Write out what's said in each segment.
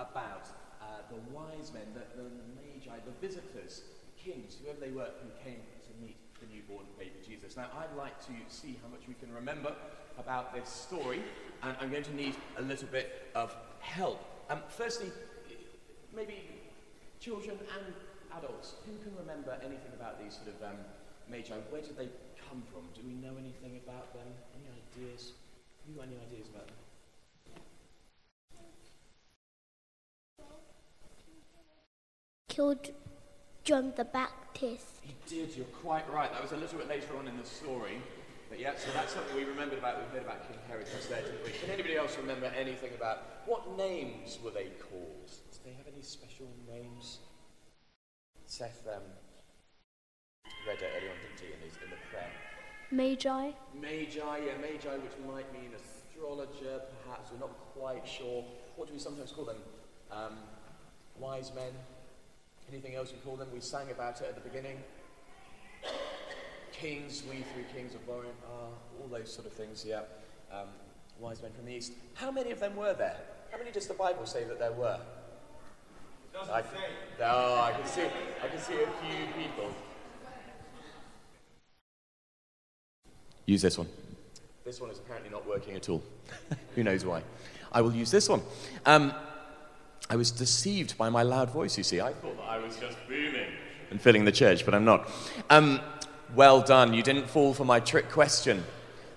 about uh, the wise men, the, the magi, the visitors, the kings, whoever they were, who came to meet the newborn baby Jesus. Now, I'd like to see how much we can remember about this story, and I'm going to need a little bit of help. Um, firstly, maybe children and adults, who can remember anything about these sort of um, magi? Where did they come from? Do we know anything about them? Any ideas? Have you got any ideas about them? Killed John the Baptist. He did, you're quite right. That was a little bit later on in the story. But yeah, so that's something we remembered about. We've heard about King Herod just there, didn't we? Can anybody else remember anything about what names were they called? Did they have any special names? Seth um, read it earlier on, didn't he, in, his, in the prayer? Magi. Magi, yeah, Magi, which might mean astrologer, perhaps. We're not quite sure. What do we sometimes call them? Um, wise men. Anything else you call them? We sang about it at the beginning. Kings, we three kings of Orient are, all those sort of things, yeah. Um, wise men from the east. How many of them were there? How many does the Bible say that there were? Doesn't I, say. no, I can see, I can see a few people. Use this one. This one is apparently not working at all. Who knows why? I will use this one. Um, I was deceived by my loud voice, you see. I thought that I was just booming and filling the church, but I'm not. Um, well done. You didn't fall for my trick question.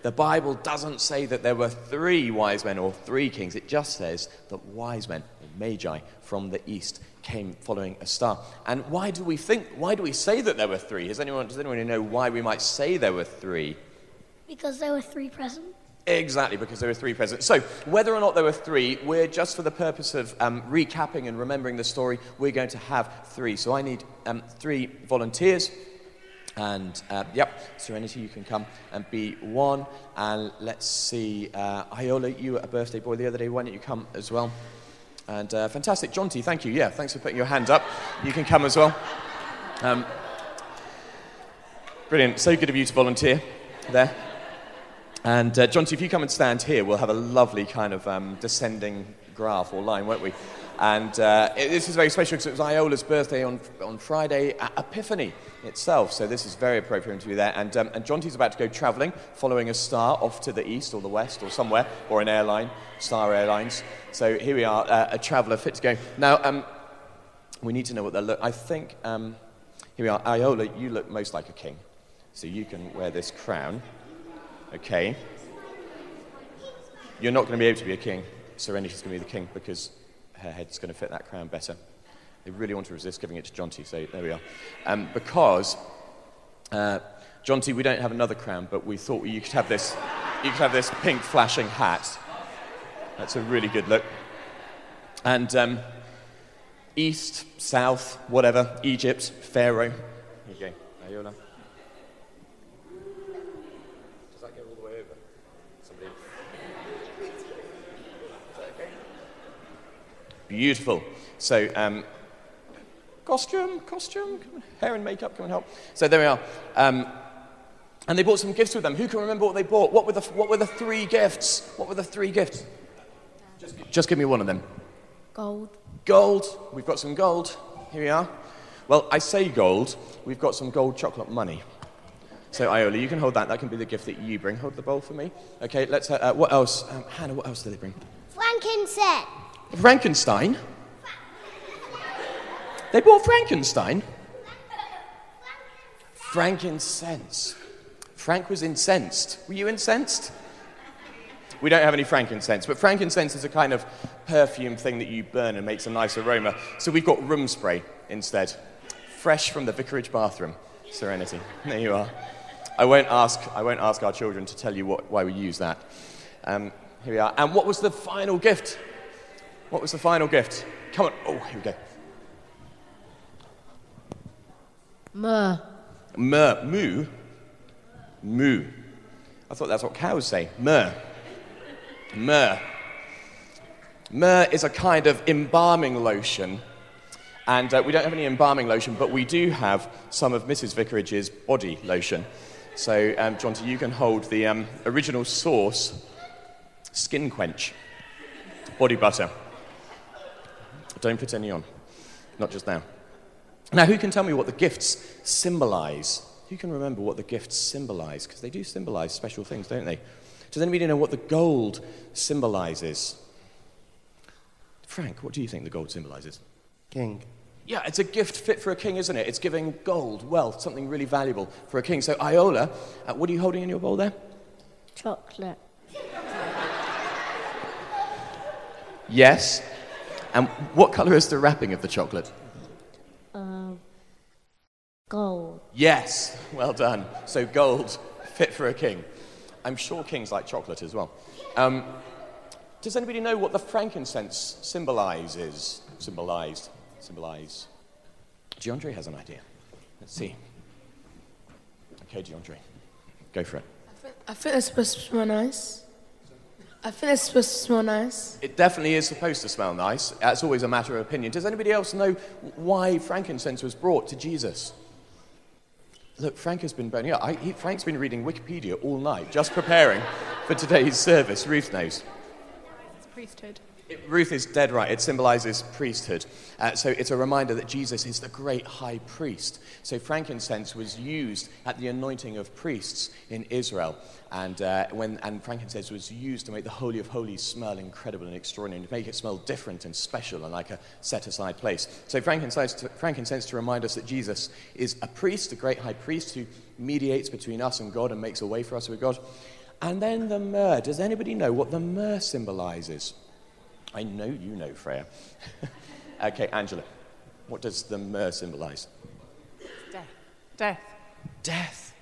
The Bible doesn't say that there were three wise men or three kings. It just says that wise men, magi, from the east came following a star. And why do we think, why do we say that there were three? Does anyone, does anyone know why we might say there were three? Because there were three present. Exactly, because there were three presents. So, whether or not there were three, we're just for the purpose of um, recapping and remembering the story, we're going to have three. So, I need um, three volunteers. And, uh, yep, Serenity, you can come and be one. And let's see, uh, Iola, you were a birthday boy the other day. Why don't you come as well? And uh, fantastic. Jonty, thank you. Yeah, thanks for putting your hand up. You can come as well. Um, brilliant. So good of you to volunteer there. And uh, Jonty, if you come and stand here, we'll have a lovely kind of um, descending graph or line, won't we? And uh, it, this is very special because it was Iola's birthday on, on Friday at Epiphany itself. So this is very appropriate to be there. And, um, and Jonty's about to go travelling, following a star off to the east or the west or somewhere, or an airline, Star Airlines. So here we are, uh, a traveller fit to go. Now, um, we need to know what they look. I think, um, here we are. Iola, you look most like a king. So you can wear this crown. Okay. You're not going to be able to be a king. Serenity's going to be the king because her head's going to fit that crown better. They really want to resist giving it to Jonty, so there we are. Um, because, uh, Jonty, we don't have another crown, but we thought you could have this, you could have this pink flashing hat. That's a really good look. And um, east, south, whatever, Egypt, Pharaoh. Here you go, Iola. Does that go all the way over? Somebody. Is that okay? Beautiful. So, um, costume, costume, come hair and makeup, come and help. So there we are. Um, and they brought some gifts with them. Who can remember what they bought? What were the, what were the three gifts? What were the three gifts? Just, just give me one of them. Gold. Gold. We've got some gold. Here we are. Well, I say gold. We've got some gold chocolate money. So, Iola, you can hold that. That can be the gift that you bring. Hold the bowl for me. Okay, let's. Uh, uh, what else? Um, Hannah, what else did they bring? Frankincense. Frankenstein. They bought Frankenstein. Frankincense. Frank was incensed. Were you incensed? We don't have any frankincense, but frankincense is a kind of perfume thing that you burn and makes a nice aroma. So we've got room spray instead. Fresh from the vicarage bathroom. Serenity. There you are. I won't ask, I won't ask our children to tell you what, why we use that. Um, here we are. And what was the final gift? What was the final gift? Come on. Oh, here we go. Myrrh. Myrrh. Moo. Moo. I thought that's what cows say. Myrrh. Myrrh. Myrrh is a kind of embalming lotion. And uh, we don't have any embalming lotion, but we do have some of Mrs. Vicarage's body lotion. So, um, Jonty, you can hold the um, original source, Skin Quench, body butter. Don't put any on. Not just now. Now, who can tell me what the gifts symbolize? Who can remember what the gifts symbolize? Because they do symbolize special things, don't they? Does anybody know what the gold symbolizes? Frank, what do you think the gold symbolizes? King. Yeah, it's a gift fit for a king, isn't it? It's giving gold, wealth, something really valuable for a king. So, Iola, uh, what are you holding in your bowl there? Chocolate. Yes. And what colour is the wrapping of the chocolate? Gold. Yes. Well done. So, gold, fit for a king. I'm sure kings like chocolate as well. Um, does anybody know what the frankincense symbolizes? Symbolized. Symbolize. DeAndre has an idea. Let's see. Okay, DeAndre. Go for it. I think it's supposed to smell nice. I think it's supposed to smell nice. It definitely is supposed to smell nice. That's always a matter of opinion. Does anybody else know why frankincense was brought to Jesus? Look, Frank has been burning up. I, he, Frank's been reading Wikipedia all night, just preparing for today's service. Ruth knows. It's priesthood. It- Ruth is dead right. It symbolizes priesthood. Uh, so it's a reminder that Jesus is the great high priest. So frankincense was used at the anointing of priests in Israel. And, uh, when, and frankincense was used to make the Holy of Holies smell incredible and extraordinary, to make it smell different and special and like a set aside place. So frankincense to, frankincense to remind us that Jesus is a priest, a great high priest who mediates between us and God and makes a way for us with God. And then the myrrh. Does anybody know what the myrrh symbolizes? I know you know, Freya. okay, Angela, what does the myrrh symbolize? Death. Death. Death.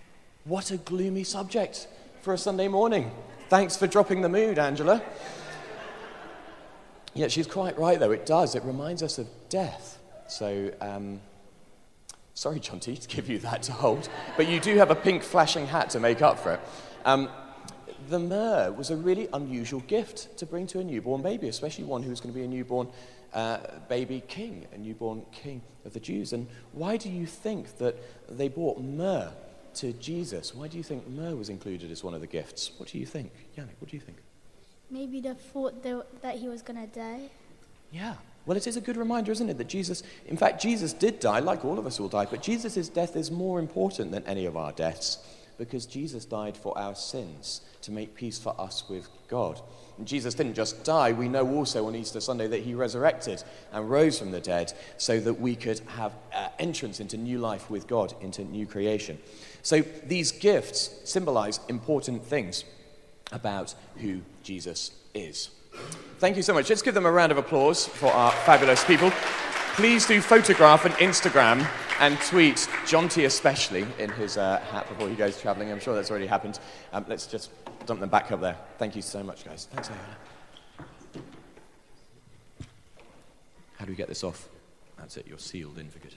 What a gloomy subject for a Sunday morning. Thanks for dropping the mood, Angela. Yeah, she's quite right, though. It does. It reminds us of death. So, um, sorry, Jonty, to give you that to hold, but you do have a pink flashing hat to make up for it. Um, the myrrh was a really unusual gift to bring to a newborn baby, especially one who was going to be a newborn uh, baby king, a newborn king of the Jews. And why do you think that they brought myrrh to Jesus? Why do you think myrrh was included as one of the gifts? What do you think? Yannick, what do you think? Maybe they thought that he was going to die. Yeah. Well, it is a good reminder, isn't it, that Jesus, in fact, Jesus did die, like all of us will die, but Jesus' death is more important than any of our deaths because Jesus died for our sins to make peace for us with God. And Jesus didn't just die, we know also on Easter Sunday that he resurrected and rose from the dead so that we could have uh, entrance into new life with God, into new creation. So these gifts symbolize important things about who Jesus is. Thank you so much. Let's give them a round of applause for our fabulous people. Please do photograph and Instagram and tweet Jonty especially in his uh, hat before he goes travelling. I'm sure that's already happened. Um, let's just dump them back up there. Thank you so much, guys. Thanks, Ayana. How do we get this off? That's it. You're sealed in for good.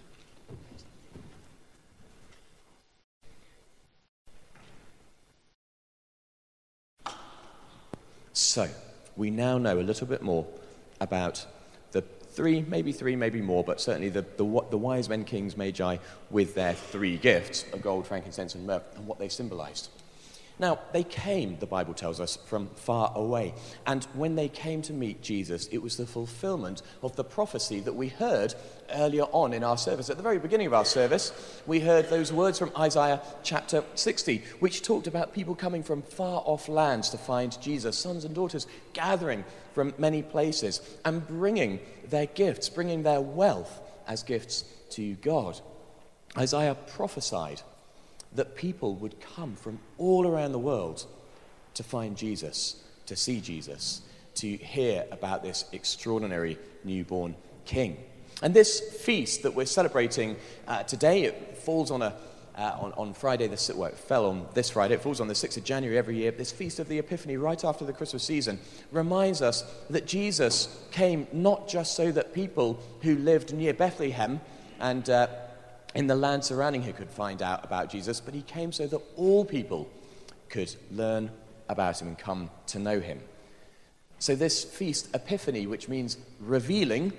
So, we now know a little bit more about three, maybe three, maybe more, but certainly the, the, the wise men, kings, magi, with their three gifts of gold, frankincense, and myrrh, and what they symbolized. Now, they came, the Bible tells us, from far away. And when they came to meet Jesus, it was the fulfillment of the prophecy that we heard earlier on in our service. At the very beginning of our service, we heard those words from Isaiah chapter 60, which talked about people coming from far off lands to find Jesus, sons and daughters gathering from many places and bringing their gifts, bringing their wealth as gifts to God. Isaiah prophesied that people would come from all around the world to find Jesus, to see Jesus, to hear about this extraordinary newborn king. And this feast that we're celebrating uh, today, it falls on, a, uh, on, on Friday, the, well, it fell on this Friday, it falls on the 6th of January every year. This feast of the Epiphany, right after the Christmas season, reminds us that Jesus came not just so that people who lived near Bethlehem and uh, in the land surrounding here could find out about Jesus, but he came so that all people could learn about him and come to know him. So, this feast, Epiphany, which means revealing,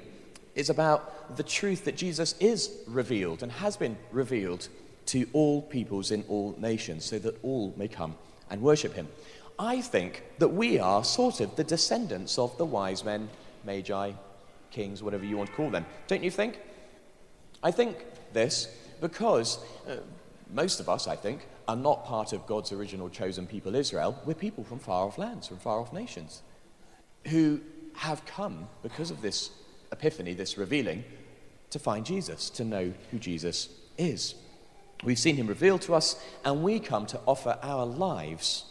is about the truth that Jesus is revealed and has been revealed to all peoples in all nations, so that all may come and worship him. I think that we are sort of the descendants of the wise men, magi, kings, whatever you want to call them. Don't you think? I think this because uh, most of us, I think, are not part of God's original chosen people, Israel. We're people from far off lands, from far off nations, who have come because of this epiphany, this revealing, to find Jesus, to know who Jesus is. We've seen him revealed to us, and we come to offer our lives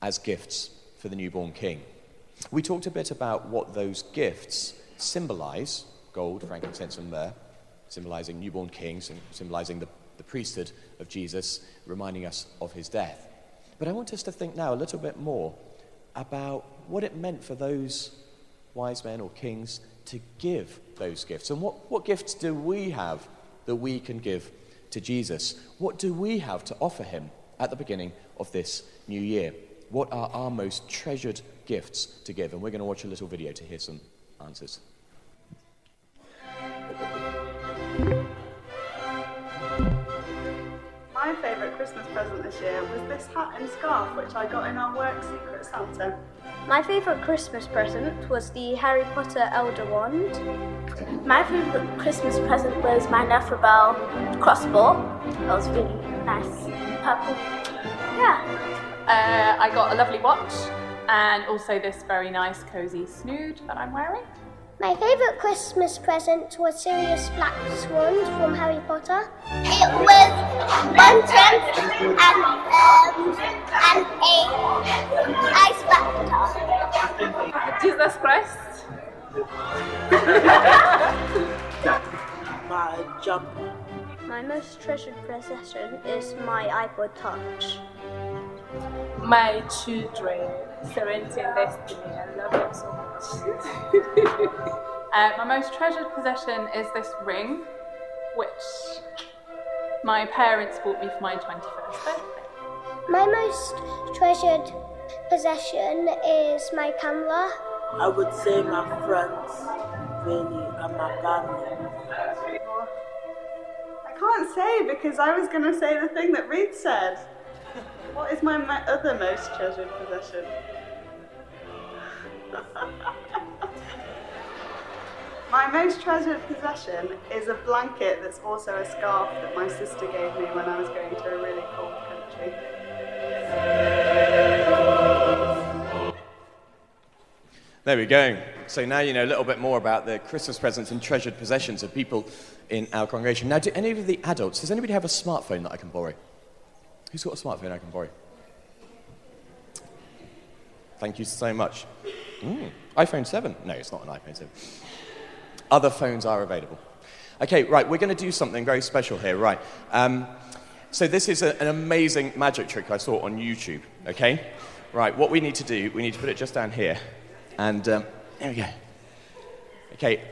as gifts for the newborn king. We talked a bit about what those gifts symbolize gold, frankincense, and myrrh, symbolizing newborn kings and symbolizing the, the priesthood of Jesus, reminding us of his death. But I want us to think now a little bit more about what it meant for those wise men or kings to give those gifts. And what, what gifts do we have that we can give to Jesus? What do we have to offer him at the beginning of this new year? What are our most treasured gifts to give? And we're going to watch a little video to hear some answers. Christmas present this year was this hat and scarf which I got in our work Secret Santa. My favourite Christmas present was the Harry Potter Elder Wand. My favourite Christmas present was my Nerf crossbow. That was really nice. Purple. Yeah. Uh, I got a lovely watch and also this very nice cosy snood that I'm wearing. My favourite Christmas present was Sirius Black's wand from Harry Potter. It was one tent and um, and a ice bathtub. Jesus Christ. my jumper. My most treasured possession is my iPod Touch. My children, Serenity and Destiny, I love them so much. Uh, my most treasured possession is this ring, which my parents bought me for my 21st birthday. My most treasured possession is my camera. I would say my friends, really, and my family. I can't say because I was going to say the thing that Reed said. What is my, my other most treasured possession? my most treasured possession is a blanket that's also a scarf that my sister gave me when I was going to a really cold country. There we go. So now you know a little bit more about the Christmas presents and treasured possessions of people in our congregation. Now, do any of the adults, does anybody have a smartphone that I can borrow? Who's got a smartphone I can borrow? Thank you so much. Mm, iPhone 7? No, it's not an iPhone 7. Other phones are available. Okay, right, we're going to do something very special here, right? Um, so, this is a, an amazing magic trick I saw on YouTube, okay? Right, what we need to do, we need to put it just down here. And um, there we go. Okay,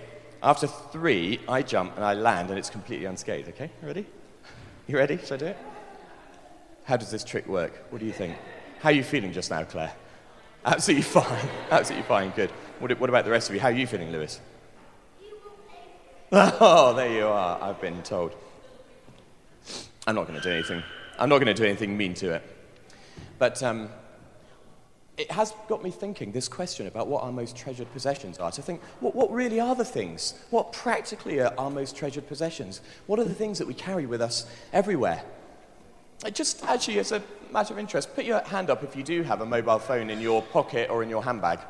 after three, I jump and I land, and it's completely unscathed, okay? Ready? You ready? Should I do it? How does this trick work? What do you think? How are you feeling just now, Claire? Absolutely fine. Absolutely fine. Good. What, what about the rest of you? How are you feeling, Lewis? Oh, there you are. I've been told. I'm not going to do anything. I'm not going to do anything mean to it. But um, it has got me thinking this question about what our most treasured possessions are. To think, what, what really are the things? What practically are our most treasured possessions? What are the things that we carry with us everywhere? Just actually, as a matter of interest, put your hand up if you do have a mobile phone in your pocket or in your handbag.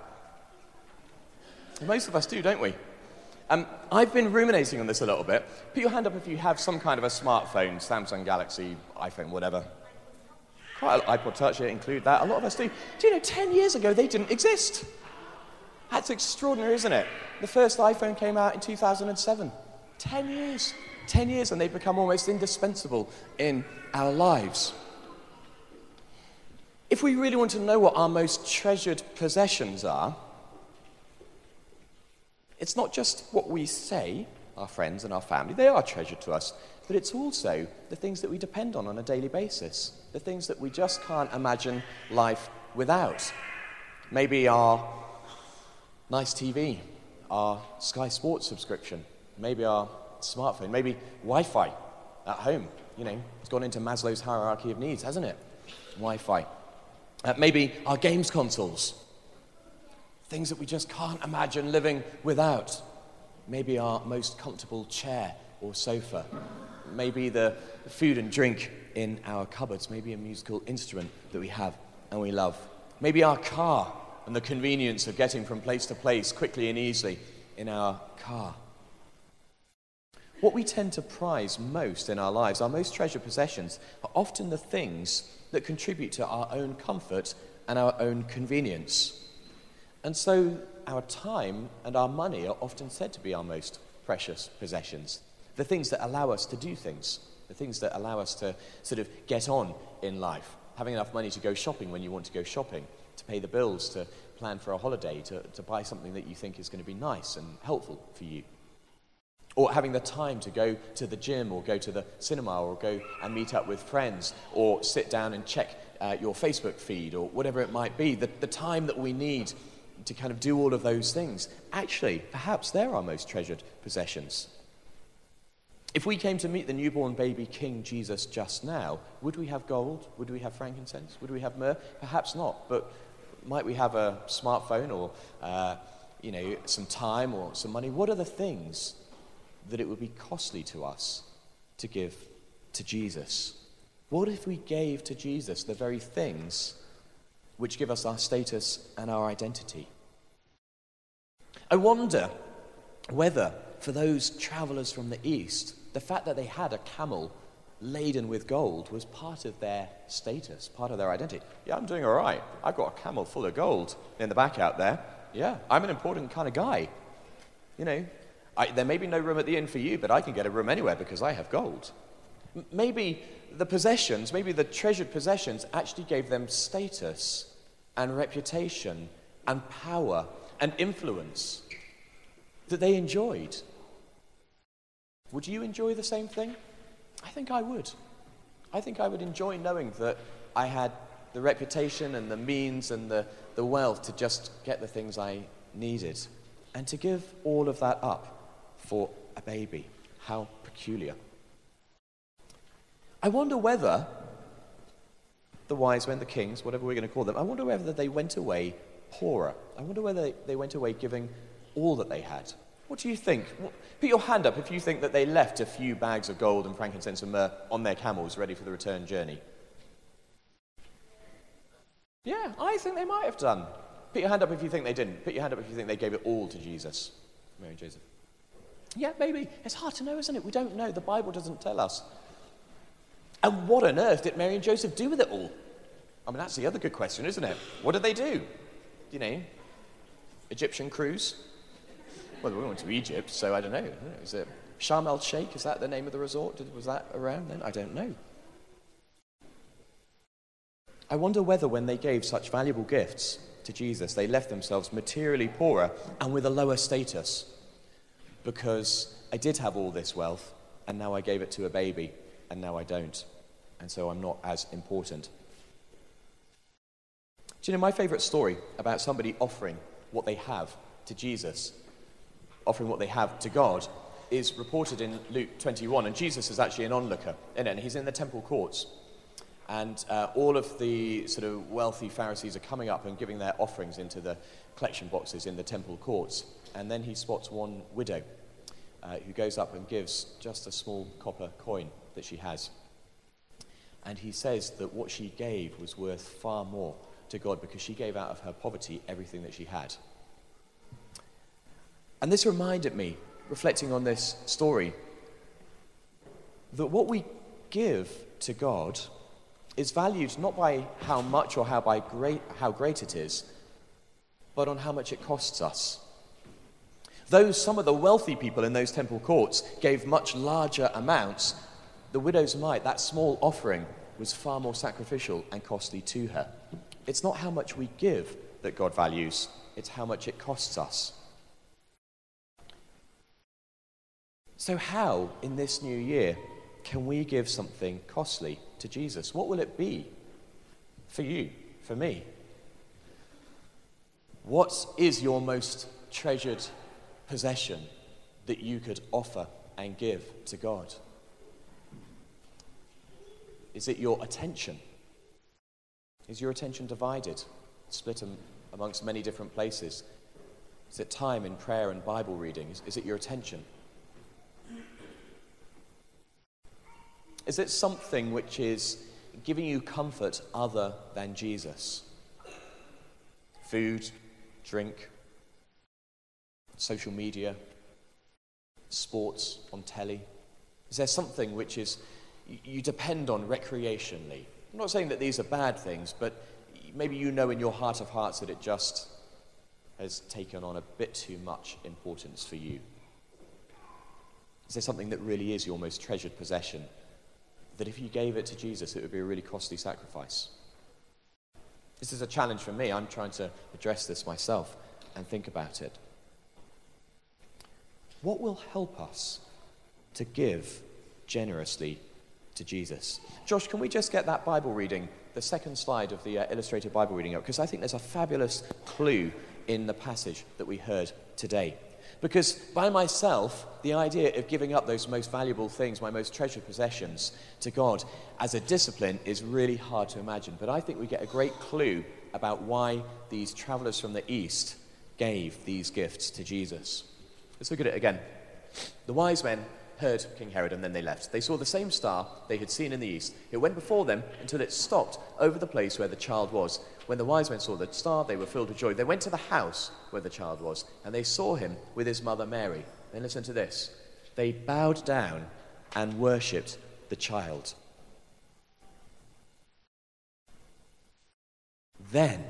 Most of us do, don't we? Um, I've been ruminating on this a little bit. Put your hand up if you have some kind of a smartphone, Samsung Galaxy, iPhone, whatever. Quite an iPod Touch, include that. A lot of us do. Do you know, 10 years ago, they didn't exist. That's extraordinary, isn't it? The first iPhone came out in 2007. 10 years. 10 years, and they've become almost indispensable in our lives. If we really want to know what our most treasured possessions are, it's not just what we say, our friends and our family, they are treasured to us, but it's also the things that we depend on on a daily basis, the things that we just can't imagine life without. Maybe our nice TV, our Sky Sports subscription, maybe our smartphone, maybe Wi Fi at home. You know, it's gone into Maslow's hierarchy of needs, hasn't it? Wi Fi. Uh, maybe our games consoles. Things that we just can't imagine living without. Maybe our most comfortable chair or sofa. Maybe the food and drink in our cupboards. Maybe a musical instrument that we have and we love. Maybe our car and the convenience of getting from place to place quickly and easily in our car. What we tend to prize most in our lives, our most treasured possessions, are often the things that contribute to our own comfort and our own convenience. And so our time and our money are often said to be our most precious possessions. The things that allow us to do things, the things that allow us to sort of get on in life. Having enough money to go shopping when you want to go shopping, to pay the bills, to plan for a holiday, to, to buy something that you think is going to be nice and helpful for you. Or having the time to go to the gym or go to the cinema or go and meet up with friends or sit down and check uh, your Facebook feed or whatever it might be. The, the time that we need to kind of do all of those things. Actually, perhaps they're our most treasured possessions. If we came to meet the newborn baby King Jesus just now, would we have gold? Would we have frankincense? Would we have myrrh? Perhaps not, but might we have a smartphone or uh, you know, some time or some money? What are the things that it would be costly to us to give to Jesus? What if we gave to Jesus the very things which give us our status and our identity? I wonder whether, for those travelers from the East, the fact that they had a camel laden with gold was part of their status, part of their identity. Yeah, I'm doing all right. I've got a camel full of gold in the back out there. Yeah, I'm an important kind of guy. You know, I, there may be no room at the inn for you, but I can get a room anywhere because I have gold. M- maybe the possessions, maybe the treasured possessions, actually gave them status and reputation and power and influence that they enjoyed. Would you enjoy the same thing? I think I would. I think I would enjoy knowing that I had the reputation and the means and the, the wealth to just get the things I needed. And to give all of that up for a baby. How peculiar. I wonder whether the wise men, the kings, whatever we're going to call them, I wonder whether they went away poorer. I wonder whether they went away giving all that they had. What do you think? Put your hand up if you think that they left a few bags of gold and frankincense and myrrh on their camels ready for the return journey. Yeah, I think they might have done. Put your hand up if you think they didn't. Put your hand up if you think they gave it all to Jesus, Mary and Joseph. Yeah, maybe. It's hard to know, isn't it? We don't know. The Bible doesn't tell us. And what on earth did Mary and Joseph do with it all? I mean, that's the other good question, isn't it? What did they do? You know, Egyptian cruise? Well, we went to Egypt, so I don't know. Is it Sharm el Sheikh? Is that the name of the resort? Did, was that around then? I don't know. I wonder whether when they gave such valuable gifts to Jesus, they left themselves materially poorer and with a lower status. Because I did have all this wealth, and now I gave it to a baby, and now I don't. And so I'm not as important. Do you know my favorite story about somebody offering what they have to Jesus, offering what they have to God, is reported in Luke 21. And Jesus is actually an onlooker and he's in the temple courts. And uh, all of the sort of wealthy Pharisees are coming up and giving their offerings into the collection boxes in the temple courts. And then he spots one widow uh, who goes up and gives just a small copper coin that she has. And he says that what she gave was worth far more to God because she gave out of her poverty everything that she had. And this reminded me, reflecting on this story, that what we give to God is valued not by how much or how, by great, how great it is, but on how much it costs us. Though some of the wealthy people in those temple courts gave much larger amounts, the widow's mite, that small offering, was far more sacrificial and costly to her. It's not how much we give that God values, it's how much it costs us. So, how in this new year can we give something costly to Jesus? What will it be for you, for me? What is your most treasured possession that you could offer and give to God? Is it your attention? Is your attention divided, split amongst many different places? Is it time in prayer and Bible reading? Is, is it your attention? Is it something which is giving you comfort other than Jesus? Food, drink, social media, sports on telly? Is there something which is you depend on recreationally? I'm not saying that these are bad things, but maybe you know in your heart of hearts that it just has taken on a bit too much importance for you. Is there something that really is your most treasured possession? That if you gave it to Jesus, it would be a really costly sacrifice? This is a challenge for me. I'm trying to address this myself and think about it. What will help us to give generously to Jesus? Josh, can we just get that Bible reading, the second slide of the uh, illustrated Bible reading up? Because I think there's a fabulous clue in the passage that we heard today. Because by myself, the idea of giving up those most valuable things, my most treasured possessions, to God as a discipline is really hard to imagine. But I think we get a great clue about why these travelers from the East gave these gifts to Jesus. Let's look at it again. The wise men heard King Herod and then they left. They saw the same star they had seen in the east. It went before them until it stopped over the place where the child was. When the wise men saw the star, they were filled with joy. They went to the house where the child was and they saw him with his mother Mary. Then listen to this. They bowed down and worshipped the child. Then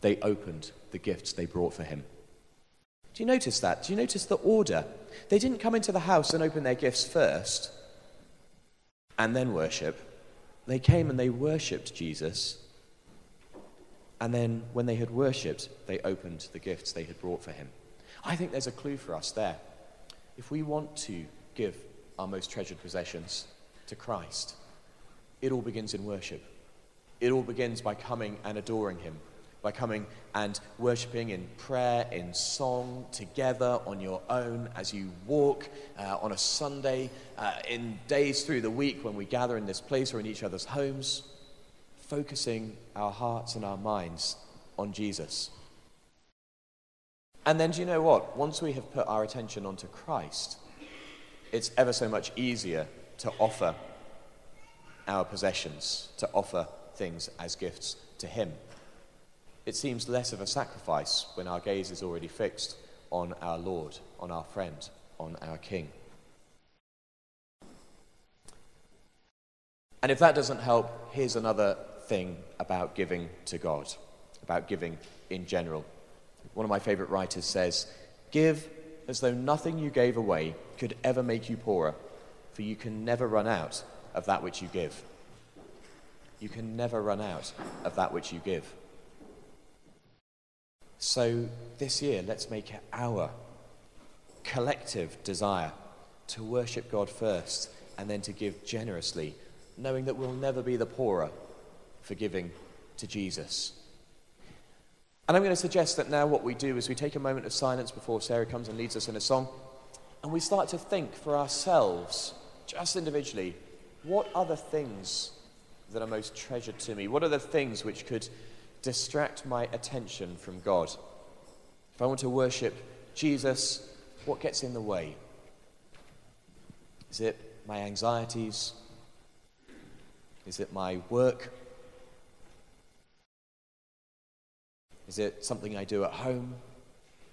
they opened the gifts they brought for him. Do you notice that? Do you notice the order? They didn't come into the house and open their gifts first and then worship. They came and they worshipped Jesus. And then, when they had worshipped, they opened the gifts they had brought for him. I think there's a clue for us there. If we want to give our most treasured possessions to Christ, it all begins in worship. It all begins by coming and adoring him, by coming and worshipping in prayer, in song, together on your own as you walk uh, on a Sunday, uh, in days through the week when we gather in this place or in each other's homes, focusing our hearts and our minds on Jesus. And then, do you know what? Once we have put our attention onto Christ, it's ever so much easier to offer our possessions, to offer things as gifts to Him it seems less of a sacrifice when our gaze is already fixed on our Lord, on our friend, on our King. And if that doesn't help, here's another thing about giving to God, about giving in general. One of my favorite writers says, Give as though nothing you gave away could ever make you poorer, for you can never run out of that which you give. You can never run out of that which you give. So this year, let's make it our collective desire to worship God first and then to give generously, knowing that we'll never be the poorer for giving to Jesus. And I'm going to suggest that now what we do is we take a moment of silence before Sarah comes and leads us in a song, and we start to think for ourselves, just individually, what are the things that are most treasured to me? What are the things which could distract my attention from God. If I want to worship Jesus, what gets in the way? Is it my anxieties? Is it my work? Is it something I do at home?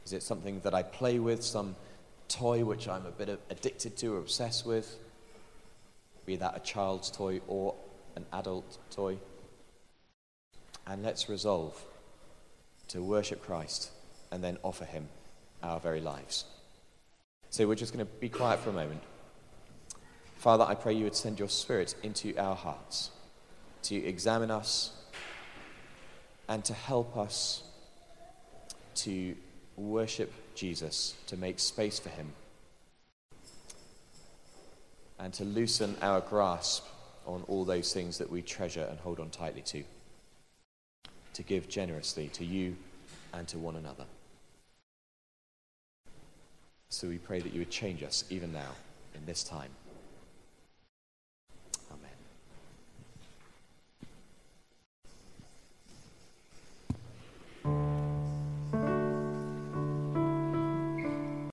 Is it something that I play with, some toy which I'm a bit addicted to or obsessed with? Be that a child's toy or an adult toy? And let's resolve to worship Christ and then offer Him our very lives. So we're just going to be quiet for a moment. Father, I pray you would send your Spirit into our hearts to examine us and to help us to worship Jesus, to make space for Him, and to loosen our grasp on all those things that we treasure and hold on tightly to to give generously to you and to one another. So we pray that you would change us even now in this time.